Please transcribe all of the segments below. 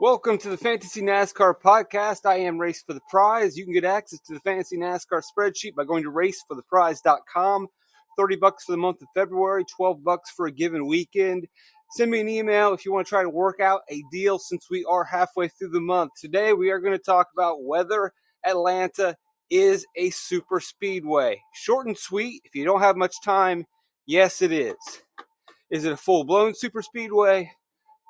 Welcome to the Fantasy NASCAR podcast. I am Race for the Prize. You can get access to the Fantasy NASCAR spreadsheet by going to racefortheprize.com. 30 bucks for the month of February, 12 bucks for a given weekend. Send me an email if you want to try to work out a deal since we are halfway through the month. Today we are going to talk about whether Atlanta is a super speedway. Short and sweet. If you don't have much time, yes, it is. Is it a full blown super speedway?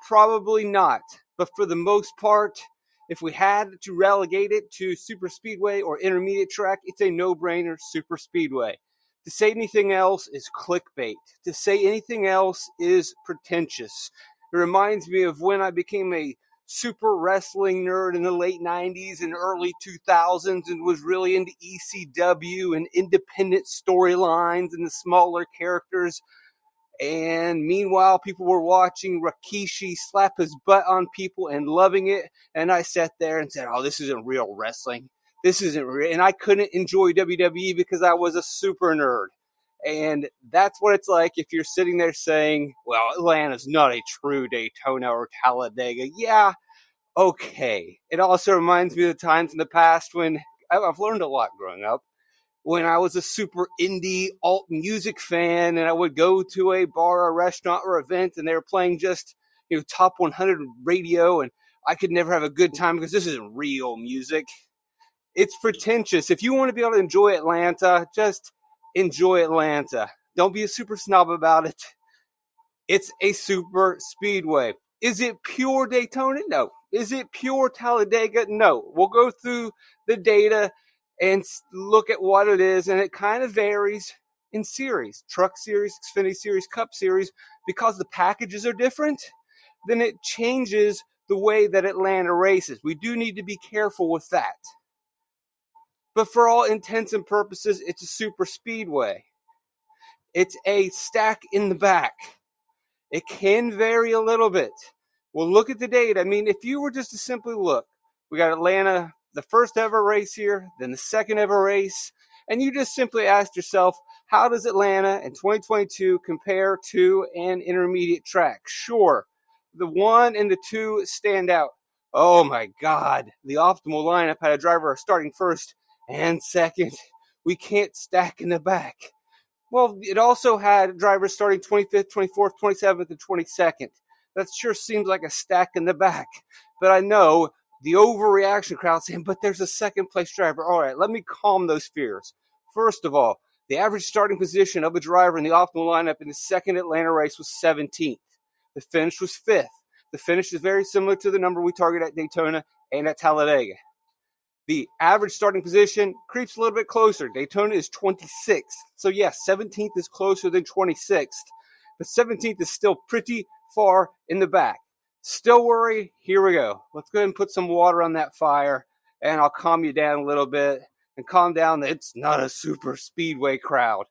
Probably not. But for the most part, if we had to relegate it to super speedway or intermediate track, it's a no brainer super speedway. To say anything else is clickbait. To say anything else is pretentious. It reminds me of when I became a super wrestling nerd in the late 90s and early 2000s and was really into ECW and independent storylines and the smaller characters. And meanwhile, people were watching Rikishi slap his butt on people and loving it. And I sat there and said, Oh, this isn't real wrestling. This isn't real. And I couldn't enjoy WWE because I was a super nerd. And that's what it's like if you're sitting there saying, well, Atlanta's not a true Daytona or Talladega. Yeah, okay. It also reminds me of the times in the past when I've learned a lot growing up when I was a super indie alt music fan and I would go to a bar or restaurant or event and they were playing just, you know, top 100 radio and I could never have a good time because this isn't real music. It's pretentious. If you want to be able to enjoy Atlanta, just enjoy Atlanta. Don't be a super snob about it. It's a super speedway. Is it pure Daytona? No. Is it pure Talladega? No. We'll go through the data and look at what it is. And it kind of varies in series truck series, Xfinity series, Cup series, because the packages are different. Then it changes the way that Atlanta races. We do need to be careful with that. But for all intents and purposes, it's a super speedway. It's a stack in the back. It can vary a little bit. Well, look at the data. I mean, if you were just to simply look, we got Atlanta the first ever race here, then the second ever race, and you just simply asked yourself, how does Atlanta in 2022 compare to an intermediate track? Sure, the one and the two stand out. Oh my God, the optimal lineup had a driver starting first and second. We can't stack in the back. Well, it also had drivers starting 25th, 24th, 27th, and 22nd. That sure seems like a stack in the back. But I know the overreaction crowd saying, but there's a second place driver. All right, let me calm those fears. First of all, the average starting position of a driver in the optimal lineup in the second Atlanta race was 17th. The finish was fifth. The finish is very similar to the number we target at Daytona and at Talladega. The average starting position creeps a little bit closer. Daytona is 26th. So, yes, 17th is closer than 26th, but 17th is still pretty far in the back. Still worry? Here we go. Let's go ahead and put some water on that fire and I'll calm you down a little bit and calm down it's not a super speedway crowd.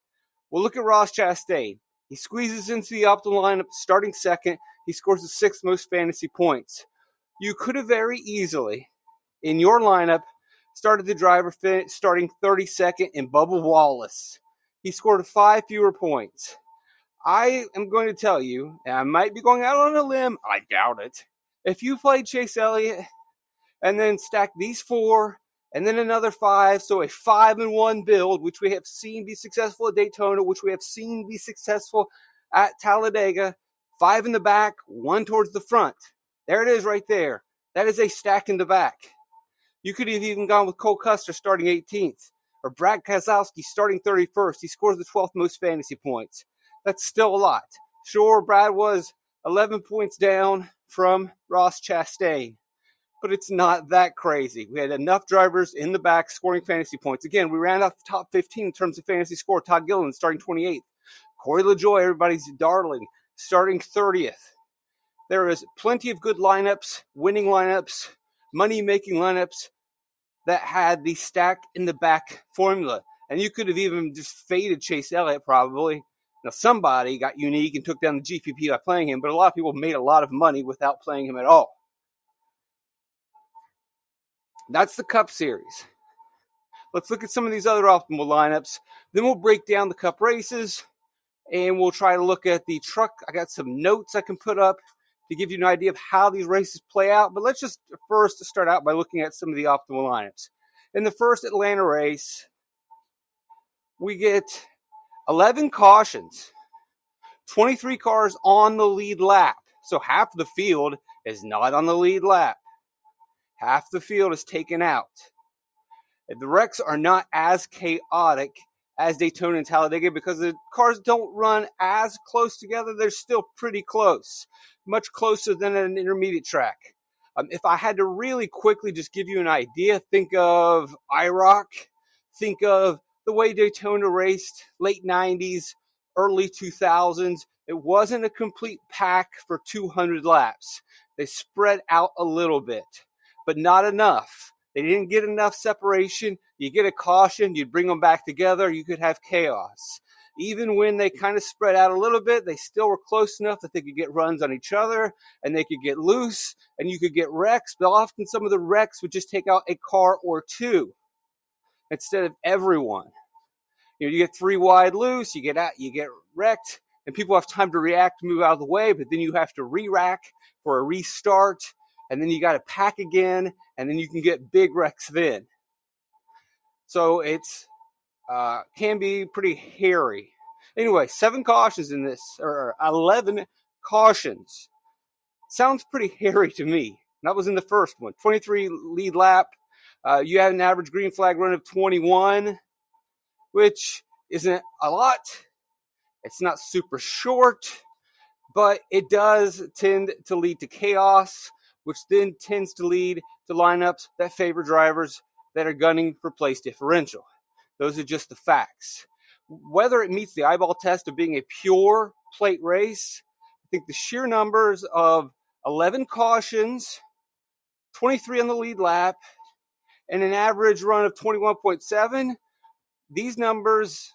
Well, look at Ross Chastain. He squeezes into the optimal lineup starting second. He scores the sixth most fantasy points. You could have very easily, in your lineup, started the driver starting 32nd in Bubba Wallace. He scored five fewer points. I am going to tell you, and I might be going out on a limb, I doubt it. If you played Chase Elliott and then stack these four and then another five, so a five and one build, which we have seen be successful at Daytona, which we have seen be successful at Talladega, five in the back, one towards the front. There it is right there. That is a stack in the back. You could have even gone with Cole Custer starting 18th or Brad Keselowski starting 31st. He scores the 12th most fantasy points. That's still a lot. Sure, Brad was 11 points down from Ross Chastain, but it's not that crazy. We had enough drivers in the back scoring fantasy points. Again, we ran out the top 15 in terms of fantasy score. Todd Gilliland starting 28th. Corey LaJoie, everybody's darling, starting 30th. There is plenty of good lineups, winning lineups, money making lineups that had the stack in the back formula. And you could have even just faded Chase Elliott probably now, somebody got unique and took down the GPP by playing him, but a lot of people made a lot of money without playing him at all. That's the Cup Series. Let's look at some of these other optimal lineups. Then we'll break down the Cup races and we'll try to look at the truck. I got some notes I can put up to give you an idea of how these races play out. But let's just first start out by looking at some of the optimal lineups. In the first Atlanta race, we get 11 cautions, 23 cars on the lead lap. So half the field is not on the lead lap. Half the field is taken out. The wrecks are not as chaotic as Daytona and Talladega because the cars don't run as close together. They're still pretty close, much closer than an intermediate track. Um, if I had to really quickly just give you an idea, think of IROC, think of the way Daytona raced late 90s, early 2000s. It wasn't a complete pack for 200 laps. They spread out a little bit, but not enough. They didn't get enough separation. You get a caution, you'd bring them back together, you could have chaos. Even when they kind of spread out a little bit, they still were close enough that they could get runs on each other and they could get loose and you could get wrecks. But often some of the wrecks would just take out a car or two instead of everyone. You know, you get three wide loose, you get out, you get wrecked, and people have time to react, move out of the way, but then you have to re-rack for a restart, and then you got to pack again, and then you can get big wrecks then. So it's uh, can be pretty hairy. Anyway, seven cautions in this, or eleven cautions. Sounds pretty hairy to me. That was in the first one. 23 lead lap. Uh, you had an average green flag run of 21 which isn't a lot. It's not super short, but it does tend to lead to chaos, which then tends to lead to lineups that favor drivers that are gunning for place differential. Those are just the facts. Whether it meets the eyeball test of being a pure plate race, I think the sheer numbers of 11 cautions, 23 on the lead lap, and an average run of 21.7 these numbers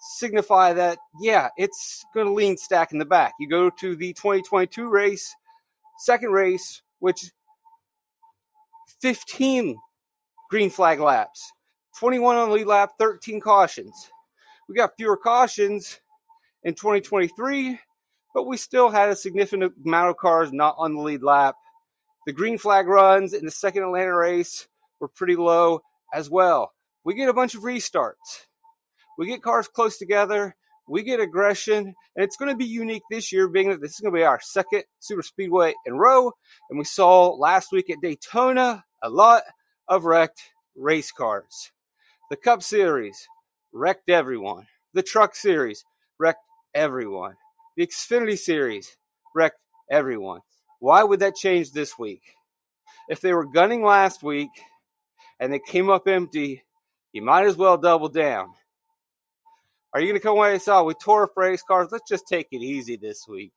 signify that, yeah, it's going to lean stack in the back. You go to the 2022 race, second race, which 15 green flag laps, 21 on the lead lap, 13 cautions. We got fewer cautions in 2023, but we still had a significant amount of cars not on the lead lap. The green flag runs in the second Atlanta race were pretty low as well we get a bunch of restarts. We get cars close together. We get aggression, and it's going to be unique this year, being that this is going to be our second super speedway in row. And we saw last week at Daytona a lot of wrecked race cars. The Cup Series wrecked everyone. The Truck Series wrecked everyone. The Xfinity Series wrecked everyone. Why would that change this week? If they were gunning last week and they came up empty, you might as well double down. Are you going to come away and say, we tore up race cars, let's just take it easy this week?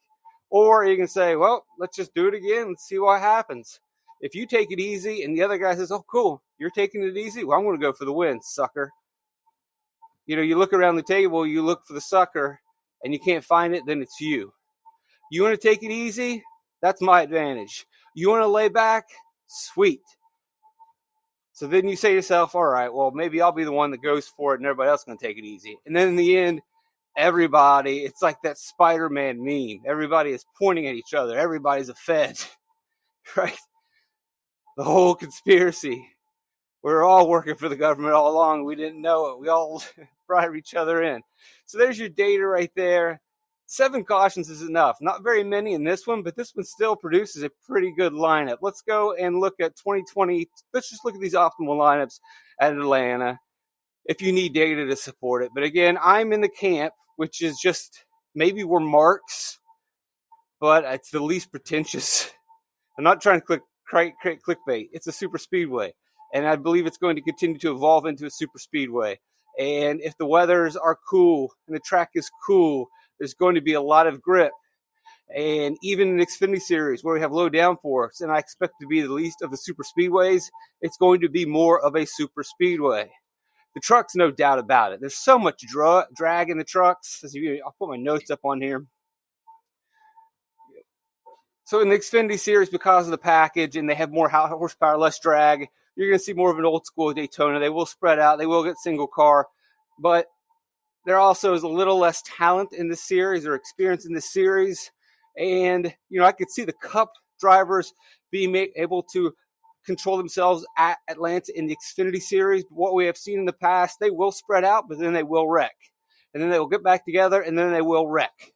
Or you can say, well, let's just do it again and see what happens. If you take it easy and the other guy says, oh, cool, you're taking it easy, well, I'm going to go for the win, sucker. You know, you look around the table, you look for the sucker, and you can't find it, then it's you. You want to take it easy? That's my advantage. You want to lay back? Sweet. So then you say to yourself, all right, well, maybe I'll be the one that goes for it and everybody else is going to take it easy. And then in the end, everybody, it's like that Spider Man meme. Everybody is pointing at each other. Everybody's a Fed, right? The whole conspiracy. We are all working for the government all along. We didn't know it. We all bribe each other in. So there's your data right there seven cautions is enough. Not very many in this one, but this one still produces a pretty good lineup. Let's go and look at 2020. Let's just look at these optimal lineups at Atlanta if you need data to support it. But again, I'm in the camp, which is just maybe we're marks, but it's the least pretentious. I'm not trying to click, create, clickbait. It's a super speedway. And I believe it's going to continue to evolve into a super speedway. And if the weathers are cool and the track is cool there's going to be a lot of grip. And even in Xfinity Series, where we have low downforce, and I expect to be the least of the super speedways, it's going to be more of a super speedway. The trucks, no doubt about it. There's so much dra- drag in the trucks. I'll put my notes up on here. So in the Xfinity Series, because of the package and they have more horsepower, less drag, you're going to see more of an old school Daytona. They will spread out. They will get single car, but there also is a little less talent in the series or experience in the series. And, you know, I could see the cup drivers being able to control themselves at Atlanta in the Xfinity Series. What we have seen in the past, they will spread out, but then they will wreck. And then they will get back together, and then they will wreck.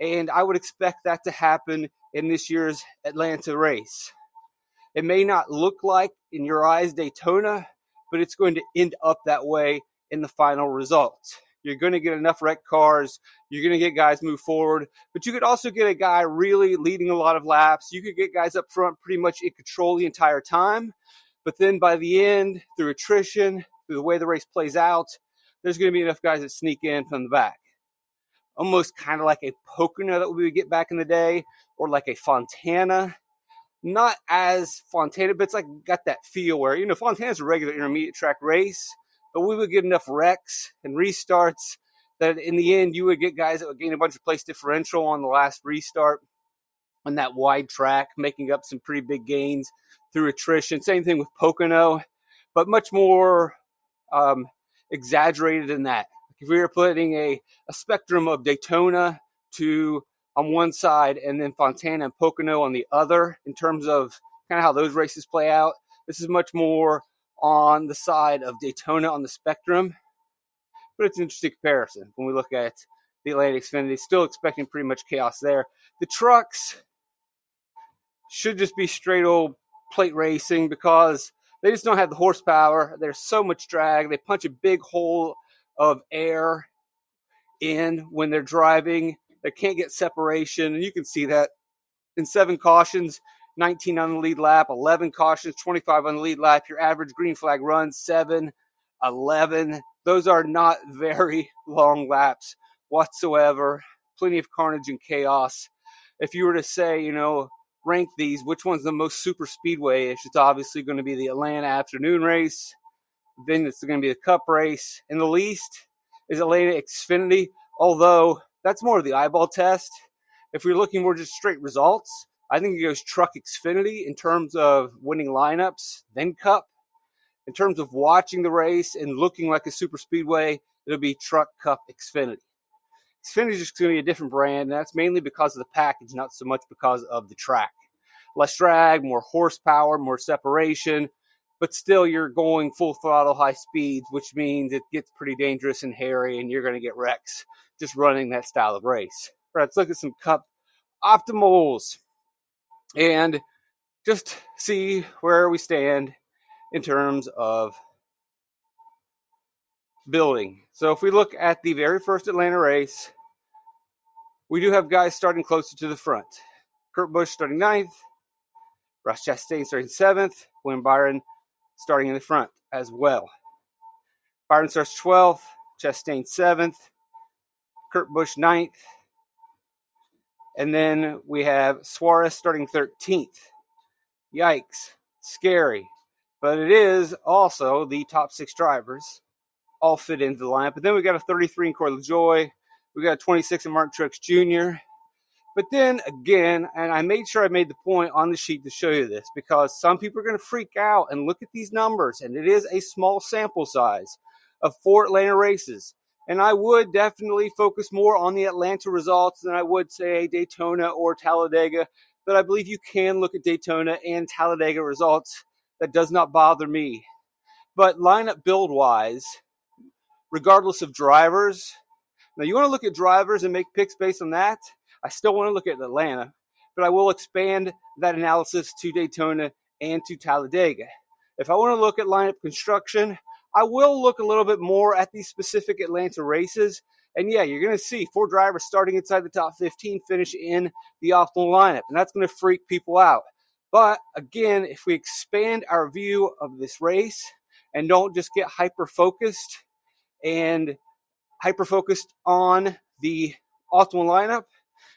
And I would expect that to happen in this year's Atlanta race. It may not look like, in your eyes, Daytona, but it's going to end up that way in the final result. You're going to get enough wrecked cars. You're going to get guys move forward, but you could also get a guy really leading a lot of laps. You could get guys up front pretty much in control the entire time. But then by the end, through attrition, through the way the race plays out, there's going to be enough guys that sneak in from the back. Almost kind of like a Pocono that we would get back in the day, or like a Fontana. Not as Fontana, but it's like got that feel where, you know, Fontana's a regular intermediate track race but we would get enough wrecks and restarts that in the end you would get guys that would gain a bunch of place differential on the last restart on that wide track, making up some pretty big gains through attrition. Same thing with Pocono, but much more um, exaggerated than that. If we were putting a, a spectrum of Daytona to on one side and then Fontana and Pocono on the other in terms of kind of how those races play out, this is much more on the side of Daytona on the spectrum. But it's an interesting comparison when we look at the Atlanta Xfinity. Still expecting pretty much chaos there. The trucks should just be straight old plate racing because they just don't have the horsepower. There's so much drag. They punch a big hole of air in when they're driving. They can't get separation. And you can see that in seven cautions. 19 on the lead lap, 11 cautions, 25 on the lead lap. Your average green flag run, 7, 11. Those are not very long laps whatsoever. Plenty of carnage and chaos. If you were to say, you know, rank these, which one's the most super speedway ish? It's obviously going to be the Atlanta afternoon race. Then it's going to be the Cup race. And the least is Atlanta Xfinity, although that's more of the eyeball test. If we're looking more just straight results, I think it goes Truck Xfinity in terms of winning lineups, then Cup. In terms of watching the race and looking like a super speedway, it'll be Truck Cup Xfinity. Xfinity is just going to be a different brand, and that's mainly because of the package, not so much because of the track. Less drag, more horsepower, more separation, but still you're going full throttle high speeds, which means it gets pretty dangerous and hairy, and you're going to get wrecks just running that style of race. All right, let's look at some Cup optimals and just see where we stand in terms of building. So if we look at the very first Atlanta race, we do have guys starting closer to the front. Kurt Busch starting ninth, Ross Chastain starting seventh, William Byron starting in the front as well. Byron starts 12th, Chastain seventh, Kurt Busch ninth, and then we have Suarez starting 13th. Yikes. Scary. But it is also the top six drivers all fit into the lineup. But then we got a 33 in Corey LaJoie. We got a 26 in Martin Truex Jr. But then again, and I made sure I made the point on the sheet to show you this because some people are going to freak out and look at these numbers, and it is a small sample size of four Atlanta races. And I would definitely focus more on the Atlanta results than I would say Daytona or Talladega. But I believe you can look at Daytona and Talladega results. That does not bother me. But lineup build wise, regardless of drivers, now you want to look at drivers and make picks based on that. I still want to look at Atlanta, but I will expand that analysis to Daytona and to Talladega. If I want to look at lineup construction, I will look a little bit more at these specific Atlanta races. And yeah, you're going to see four drivers starting inside the top 15 finish in the optimal lineup. And that's going to freak people out. But again, if we expand our view of this race and don't just get hyper focused and hyper focused on the optimal lineup,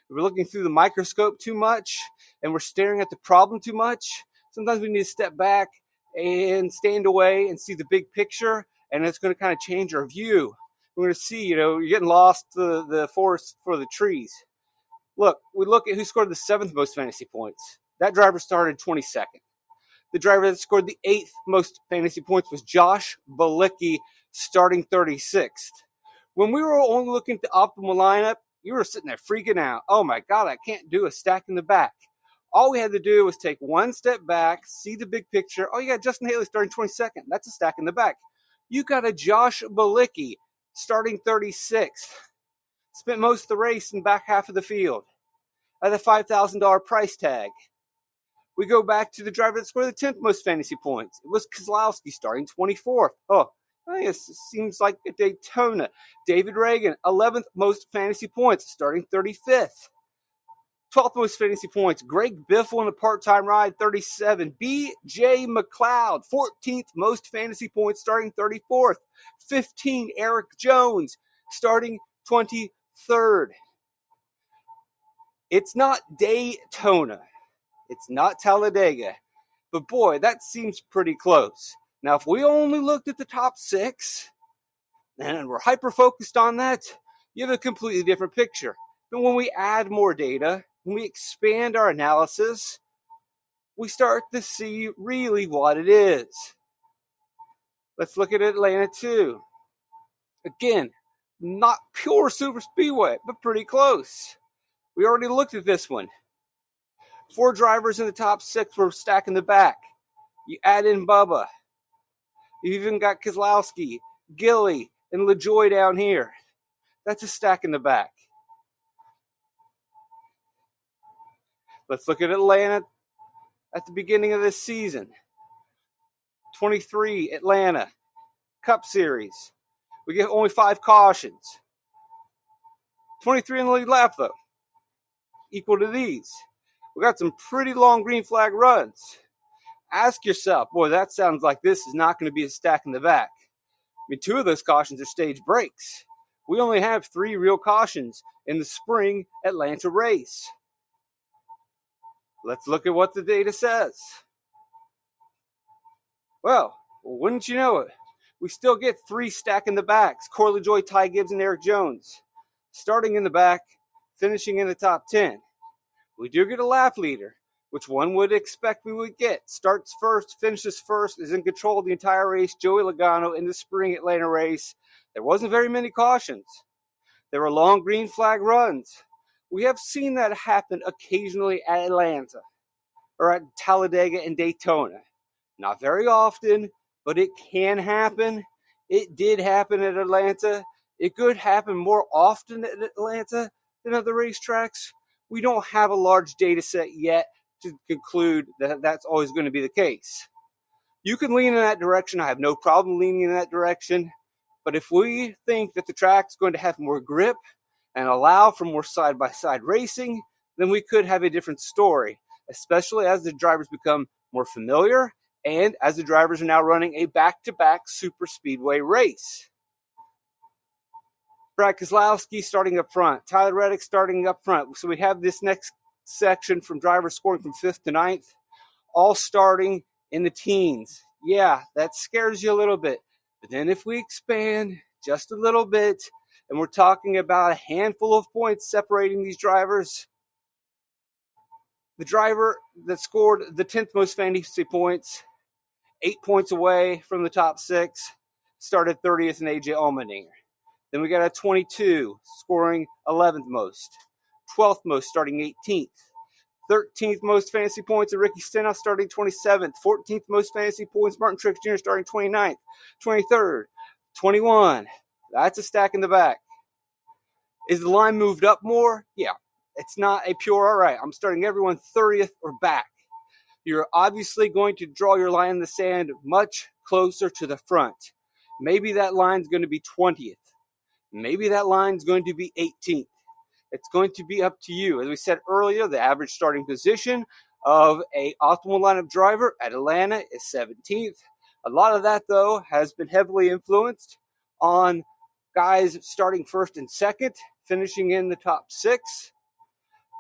we're looking through the microscope too much and we're staring at the problem too much, sometimes we need to step back and stand away and see the big picture, and it's going to kind of change our view. We're going to see, you know, you're getting lost the the forest for the trees. Look, we look at who scored the seventh most fantasy points. That driver started 22nd. The driver that scored the eighth most fantasy points was Josh Bilicki, starting 36th. When we were only looking at the optimal lineup, You were sitting there freaking out. Oh my God, I can't do a stack in the back. All we had to do was take one step back, see the big picture. Oh, you got Justin Haley starting 22nd. That's a stack in the back. You got a Josh Bilicki starting 36th. Spent most of the race in the back half of the field at a $5,000 price tag. We go back to the driver that scored the 10th most fantasy points. It was Keselowski starting 24th. Oh, it seems like Daytona. David Ragan, 11th most fantasy points, starting 35th. 12th most fantasy points. Greg Biffle in a part time ride, 37. B.J. McLeod, 14th most fantasy points, starting 34th. 15. Erik Jones, starting 23rd. It's not Daytona. It's not Talladega. But boy, that seems pretty close. Now, if we only looked at the top six and we're hyper focused on that, you have a completely different picture. But when we add more data, when we expand our analysis, we start to see really what it is. Let's look at Atlanta too. Again, not pure super speedway, but pretty close. We already looked at this one. Four drivers in the top six were stacking the back. You add in Bubba. You've even got Keselowski, Gilly, and LaJoie down here. That's a stack in the back. Let's look at Atlanta at the beginning of this season. 23 Atlanta Cup Series. We get only five cautions. 23 in the lead lap, though, equal to these. We got some pretty long green flag runs. Ask yourself, boy, that sounds like this is not going to be a stack in the back. I mean, two of those cautions are stage breaks. We only have three real cautions in the spring Atlanta race. Let's look at what the data says. Well, wouldn't you know it? We still get three stack in the backs Corey Joy, Ty Gibbs, and Erik Jones. Starting in the back, finishing in the top 10. We do get a lap leader, which one would expect we would get. Starts first, finishes first, is in control of the entire race. Joey Logano in the spring Atlanta race. There wasn't very many cautions. There were long green flag runs. We have seen that happen occasionally at Atlanta or at Talladega and Daytona. Not very often, but it can happen. It did happen at Atlanta. It could happen more often at Atlanta than other racetracks. We don't have a large data set yet to conclude that that's always going to be the case. You can lean in that direction. I have no problem leaning in that direction. But if we think that the track's going to have more grip and allow for more side by side racing, then we could have a different story, especially as the drivers become more familiar and as the drivers are now running a back to back super speedway race. Brad Keselowski starting up front, Tyler Reddick starting up front. So we have this next section from drivers scoring from fifth to ninth, all starting in the teens. Yeah, that scares you a little bit. But then if we expand just a little bit and we're talking about a handful of points separating these drivers. The driver that scored the 10th most fantasy points, eight points away from the top six, started 30th in AJ Allmendinger. Then we got a 22 scoring 11th most, 12th most starting 18th, 13th most fantasy points, and Ricky Stenhouse starting 27th, 14th most fantasy points, Martin Truex Jr. starting 29th, 23rd, 21, that's a stack in the back. Is the line moved up more? Yeah. It's not a pure, all right, I'm starting everyone 30th or back. You're obviously going to draw your line in the sand much closer to the front. Maybe that line's going to be 20th. Maybe that line's going to be 18th. It's going to be up to you. As we said earlier, the average starting position of a optimal lineup driver at Atlanta is 17th. A lot of that, though, has been heavily influenced on guys starting first and second, finishing in the top six.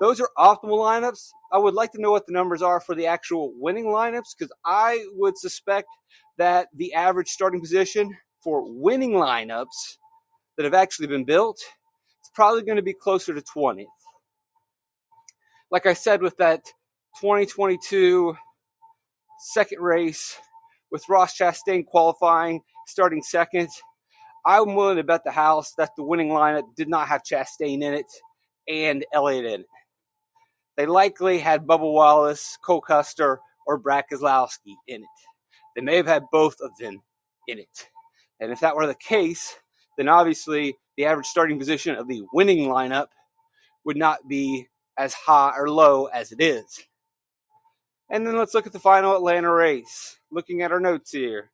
Those are optimal lineups. I would like to know what the numbers are for the actual winning lineups because I would suspect that the average starting position for winning lineups that have actually been built is probably going to be closer to 20th. Like I said, with that 2022 second race with Ross Chastain qualifying, starting second, I'm willing to bet the house that the winning lineup did not have Chastain in it. and Elliott in it. They likely had Bubba Wallace, Cole Custer, or Brad in it. They may have had both of them in it. And if that were the case, then obviously the average starting position of the winning lineup would not be as high or low as it is. And then let's look at the final Atlanta race. Looking at our notes here.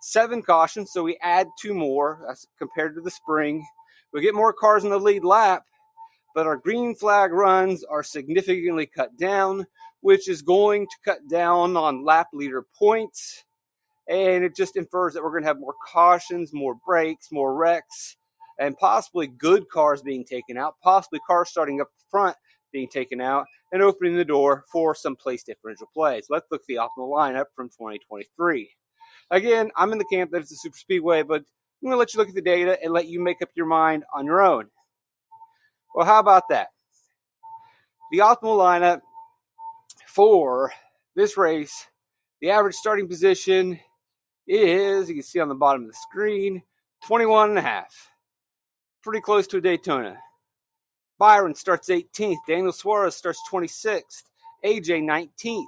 Seven cautions, so we add two more as compared to the spring. We get more cars in the lead lap, but our green flag runs are significantly cut down, which is going to cut down on lap leader points. And it just infers that we're going to have more cautions, more breaks, more wrecks, and possibly good cars being taken out, possibly cars starting up front being taken out, and opening the door for some place differential plays. Let's look at the optimal lineup from 2023. Again, I'm in the camp that it's a super speedway, but I'm going to let you look at the data and let you make up your mind on your own. Well, how about that? The optimal lineup for this race, the average starting position is, you can see on the bottom of the screen, 21 and a half. Pretty close to a Daytona. Byron starts 18th. Daniel Suarez starts 26th. AJ 19th.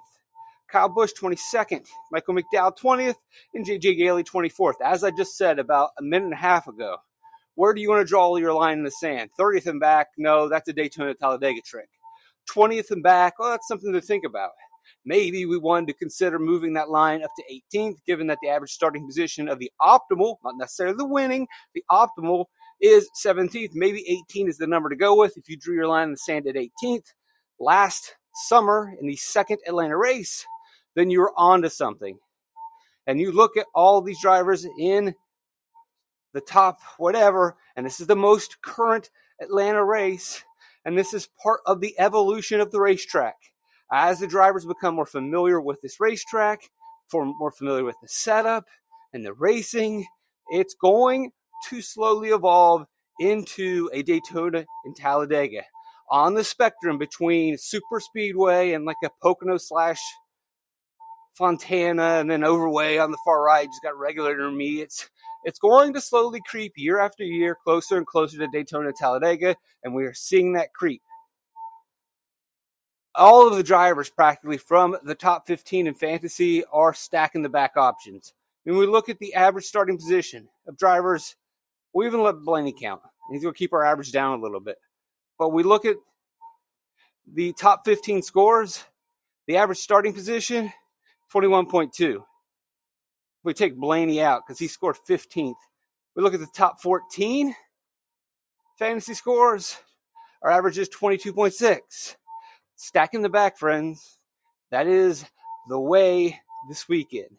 Kyle Busch 22nd. Michael McDowell 20th. And JJ Yeley 24th. As I just said about a minute and a half ago, where do you want to draw your line in the sand? 30th and back? No, that's a Daytona Talladega trick. 20th and back? Well, that's something to think about. Maybe we wanted to consider moving that line up to 18th, given that the average starting position of the optimal, not necessarily the winning, the optimal is 17th. Maybe 18 is the number to go with if you drew your line in the sand at 18th. Last summer in the second Atlanta race, then you're on to something. And you look at all these drivers in the top whatever, and this is the most current Atlanta race, and this is part of the evolution of the racetrack. As the drivers become more familiar with this racetrack, more familiar with the setup and the racing, it's going to slowly evolve into a Daytona and Talladega on the spectrum between super speedway and like a Pocono slash Fontana and then overway on the far right, just got regular intermediates. It's going to slowly creep year after year closer and closer to Daytona Talladega, and we are seeing that creep. All of the drivers, practically from the top 15 in fantasy, are stacking the back options. When we look at the average starting position of drivers We'll even let Blaney count. He's going to keep our average down a little bit. But we look at the top 15 scores, the average starting position, 21.2. If we take Blaney out because he scored 15th, we look at the top 14 fantasy scores, our average is 22.6. Stacking the back, friends. That is the way this weekend.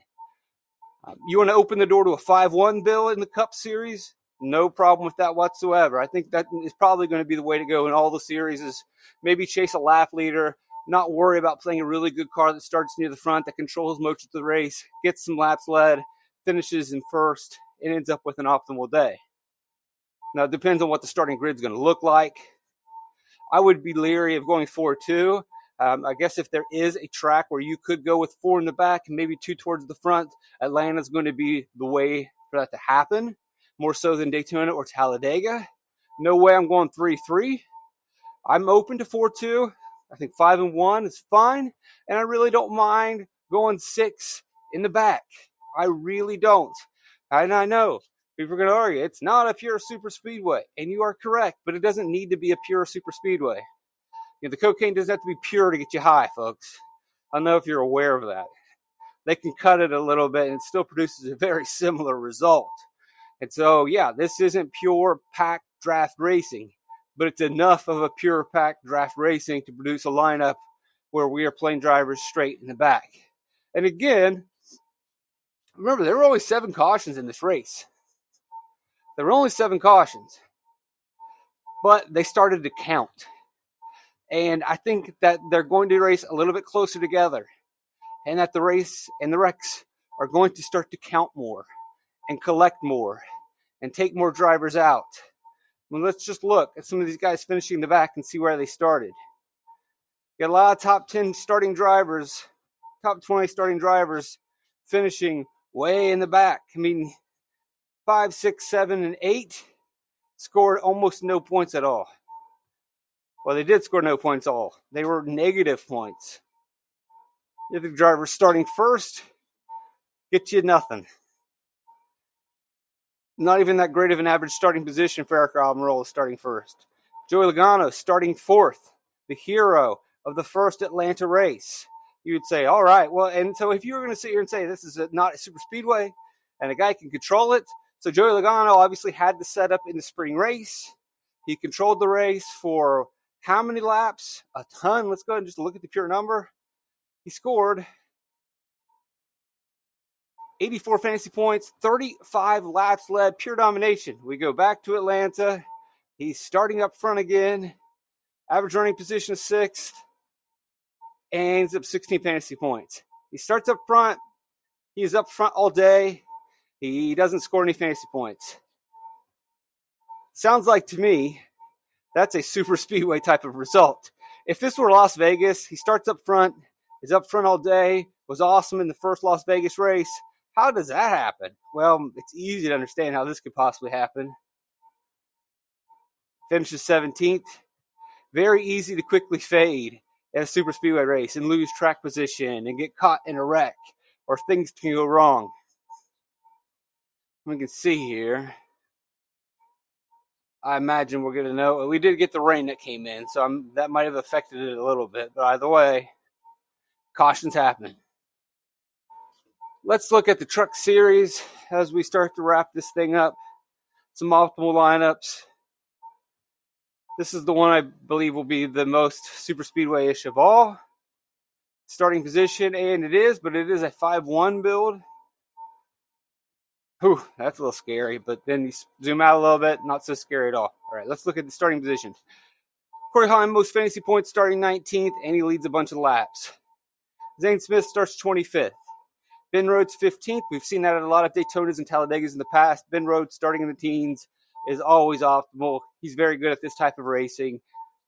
Um, you want to open the door to a 5 1 bill in the Cup Series? No problem with that whatsoever. I think that is probably going to be the way to go in all the series is maybe chase a lap leader, not worry about playing a really good car that starts near the front, that controls most of the race, gets some laps led, finishes in first, and ends up with an optimal day. Now, it depends on what the starting grid is going to look like. I would be leery of going 4 2. Um, I guess if there is a track where you could go with four in the back and maybe two towards the front, Atlanta's going to be the way for that to happen more so than Daytona or Talladega. No way I'm going 3 3. I'm open to 4 2. I think 5 and 1 is fine. And I really don't mind going 6 in the back. I really don't. And I know people are going to argue it's not a pure super speedway. And you are correct, but it doesn't need to be a pure super speedway. You know, the cocaine doesn't have to be pure to get you high, folks. I don't know if you're aware of that. They can cut it a little bit and it still produces a very similar result. And so, yeah, this isn't pure pack draft racing, but it's enough of a pure pack draft racing to produce a lineup where we are playing drivers straight in the back. And again, remember, there were only seven cautions in this race. There were only seven cautions, but they started to count. And I think that they're going to race a little bit closer together, and that the race and the wrecks are going to start to count more and collect more and take more drivers out. Well, let's just look at some of these guys finishing the back and see where they started. got a lot of top 10 starting drivers, top 20 starting drivers finishing way in the back. I mean, five, six, seven, and eight scored almost no points at all. Well, they did score no points at all. They were negative points. If the driver starting first, get you nothing. Not even that great of an average starting position for Aric Almirola starting first. Joey Logano starting fourth, the hero of the first Atlanta race. You would say, all right, well, and so if you were going to sit here and say this is a, not a super speedway and a guy can control it, so Joey Logano obviously had the setup in the spring race. He controlled the race for how many laps? A ton. Let's go ahead and just look at the pure number. He scored 84 fantasy points, 35 laps led, pure domination. We go back to Atlanta. He's starting up front again. Average running position of sixth. Ends up 16 fantasy points. He starts up front. He's up front all day. He doesn't score any fantasy points. Sounds like to me that's a super speedway type of result. If this were Las Vegas, he starts up front, is up front all day, was awesome in the first Las Vegas race. How does that happen? Well, it's easy to understand how this could possibly happen. Finishes 17th. Very easy to quickly fade at a super speedway race and lose track position and get caught in a wreck or things can go wrong. We can see here. I imagine we're going to know. We did get the rain that came in, so I'm, that might have affected it a little bit. But either way, caution's happening. Let's look at the truck series as we start to wrap this thing up. Some optimal lineups. This is the one I believe will be the most super speedway ish of all. Starting position, and it is, but it is a 5 1 build. Whew, that's a little scary, but then you zoom out a little bit, not so scary at all. All right, let's look at the starting positions. Corey Heim, most fantasy points starting 19th, and he leads a bunch of laps. Zane Smith starts 25th. Ben Rhodes 15th. We've seen that at a lot of Daytonas and Talladegas in the past. Ben Rhodes starting in the teens is always optimal. He's very good at this type of racing.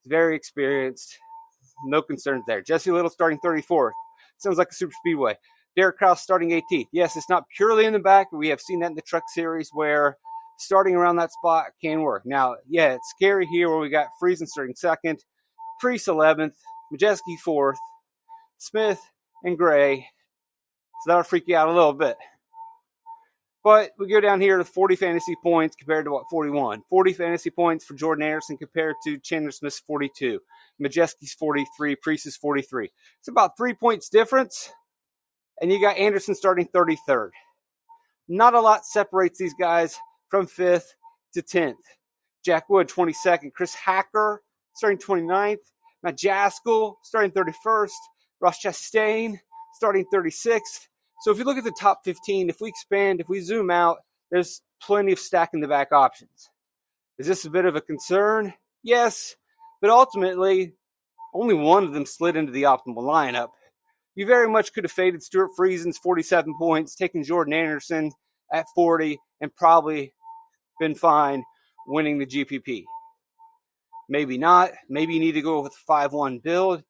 He's very experienced. No concerns there. Jesse Little starting 34th. Sounds like a super speedway. Derek Kraus starting 18th. Yes, it's not purely in the back, but we have seen that in the truck series where starting around that spot can work. Now, yeah, it's scary here where we got Friesen starting second, Preece 11th, Majeski 4th, Smith and Gray. So that'll freak you out a little bit. But we go down here to 40 fantasy points compared to what 41. 40 fantasy points for Jordan Anderson compared to Chandler Smith's 42. Majeski's 43, Preece's 43. It's about three points difference and you got Anderson starting 33rd. Not a lot separates these guys from 5th to 10th. Jack Wood, 22nd. Chris Hacker, starting 29th. Matt Jaskol, starting 31st. Ross Chastain, starting 36th. So if you look at the top 15, if we expand, if we zoom out, there's plenty of stack in the back options. Is this a bit of a concern? Yes, but ultimately, only one of them slid into the optimal lineup you very much could have faded Stewart Friesen's 47 points, taken Jordan Anderson at 40, and probably been fine winning the GPP. Maybe not. Maybe you need to go with a 5 1 build.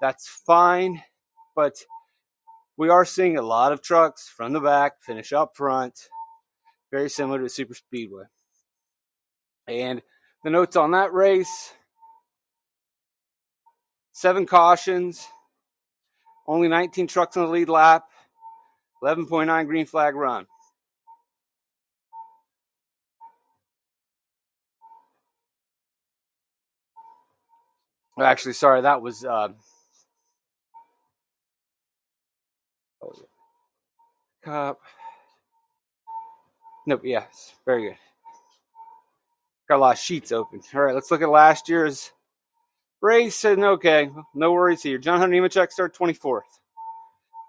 That's fine. But we are seeing a lot of trucks from the back finish up front, very similar to Super Speedway. And the notes on that race seven cautions, only 19 trucks on the lead lap. 11.9 green flag run. Actually, sorry, that was. Uh, oh. Cup. Nope, yes, very good. Got a lot of sheets open. All right, let's look at last year's race. said, okay, no worries here. John Hunter Nemechek started 24th.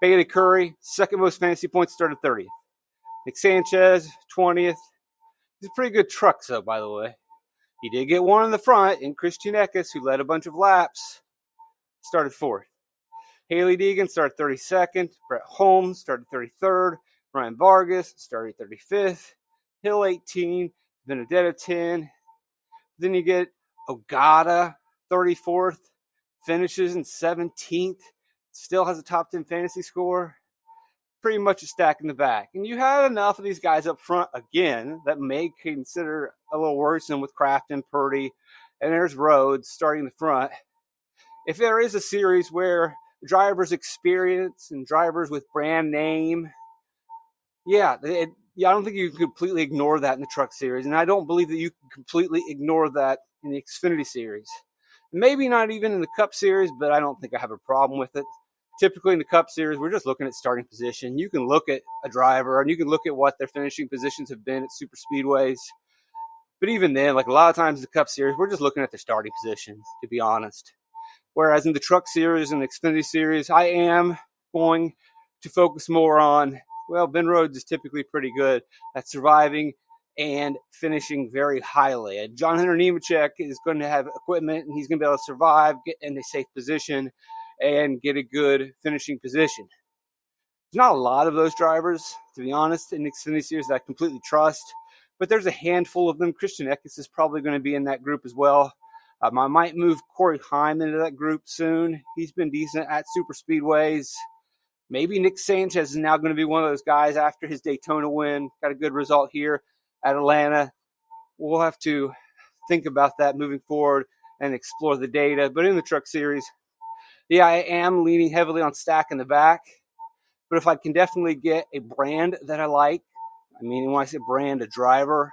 Bayley Currey, second most fantasy points, started 30th. Nick Sanchez, 20th. He's a pretty good truck, though, by the way. He did get one in the front and Christian Eckes, who led a bunch of laps, started fourth. Hailie Deegan started 32nd. Brett Holmes started 33rd. Ryan Vargas started 35th. Hill 18. Benedetto 10. Then you get Ogata 34th, finishes in 17th, still has a top 10 fantasy score. Pretty much a stack in the back. And you had enough of these guys up front again that may consider a little worrisome with Crafton, Purdy, and there's Rhodes starting the front. If there is a series where drivers experience and drivers with brand name, yeah, it, yeah, I don't think you can completely ignore that in the truck series, and I don't believe that you can completely ignore that in the Xfinity series. Maybe not even in the Cup series, but I don't think I have a problem with it. Typically in the Cup series, we're just looking at starting position. You can look at a driver and you can look at what their finishing positions have been at super speedways. But even then, like a lot of times in the Cup series, we're just looking at their starting positions, to be honest. Whereas in the Truck series and the Xfinity series, I am going to focus more on, well, Ben Rhodes is typically pretty good at surviving and finishing very highly. John Hunter Nemechek is going to have equipment and he's going to be able to survive, get in a safe position, and get a good finishing position. There's not a lot of those drivers, to be honest, in the Xfinity Series that I completely trust, but there's a handful of them. Christian Eckes is probably going to be in that group as well. Um, I might move Corey Heim into that group soon. He's been decent at super speedways. Maybe Nick Sanchez is now going to be one of those guys after his Daytona win. Got a good result here at Atlanta. We'll have to think about that moving forward and explore the data. But in the truck series, yeah, I am leaning heavily on stack in the back. But if I can definitely get a brand that I like, I mean, when I say brand, a driver,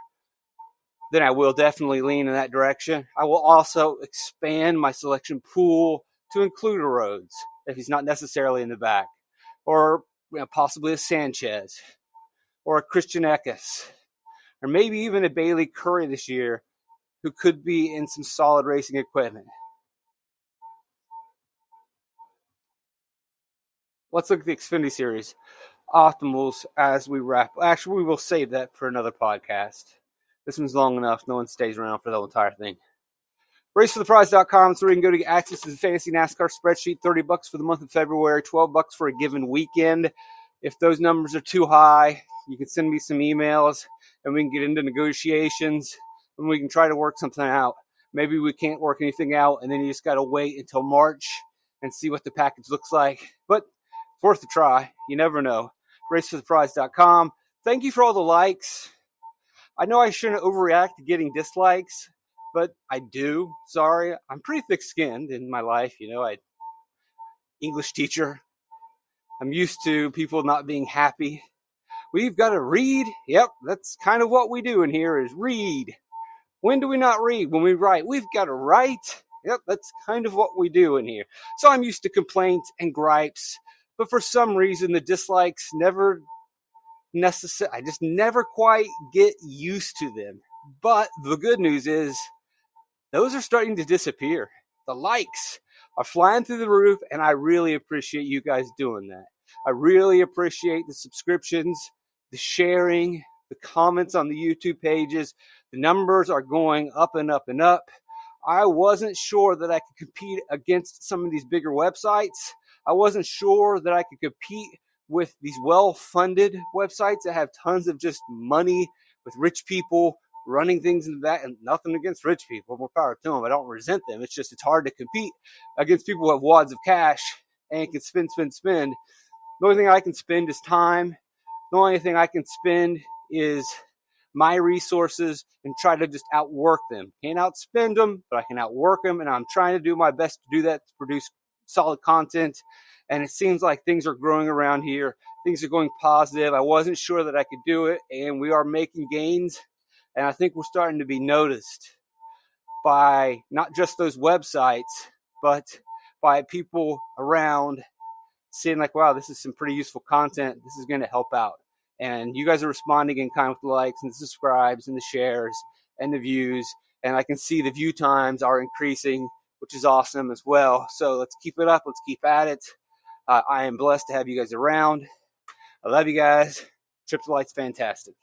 then I will definitely lean in that direction. I will also expand my selection pool to include a Rhodes if he's not necessarily in the back, or you know, possibly a Sanchez, or a Christian Eckes or maybe even a Bayley Currey this year who could be in some solid racing equipment. Let's look at the Xfinity Series optimals as we wrap. Actually, we will save that for another podcast. This one's long enough. No one stays around for the entire thing. RaceForThePrize.com is where you can go to get access to the fantasy NASCAR spreadsheet. 30 bucks for the month of February, 12 bucks for a given weekend. If those numbers are too high, you can send me some emails and we can get into negotiations and we can try to work something out. Maybe we can't work anything out, and then you just got to wait until March and see what the package looks like. But worth a try. You never know. RaceForThePrize.com. Thank you for all the likes. I know I shouldn't overreact to getting dislikes, but I do. Sorry, I'm pretty thick-skinned in my life. You know, I English teacher. I'm used to people not being happy We've got to read. Yep, that's kind of what we do in here is read. When do we not read? When we write. We've got to write. Yep, that's kind of what we do in here. So I'm used to complaints and gripes, but for some reason the dislikes never necessary. I just never quite get used to them. But the good news is those are starting to disappear. The likes are flying through the roof, and I really appreciate you guys doing that. I really appreciate the subscriptions the sharing, the comments on the YouTube pages. The numbers are going up and up and up. I wasn't sure that I could compete against some of these bigger websites. I wasn't sure that I could compete with these well funded websites that have tons of just money with rich people running things into that and nothing against rich people. More power to them. I don't resent them. It's just it's hard to compete against people who have wads of cash and can spend, spend, spend. The only thing I can spend is time the only thing I can spend is my resources and try to just outwork them. Can't outspend them, but I can outwork them, and I'm trying to do my best to do that to produce solid content. And it seems like things are growing around here. Things are going positive. I wasn't sure that I could do it, and we are making gains. And I think we're starting to be noticed by not just those websites, but by people around seeing like, wow, this is some pretty useful content. This is going to help out. And you guys are responding in kind with the likes and the subscribes and the shares and the views. And I can see the view times are increasing, which is awesome as well. So let's keep it up. Let's keep at it. Uh, I am blessed to have you guys around. I love you guys. Trip to Light's fantastic.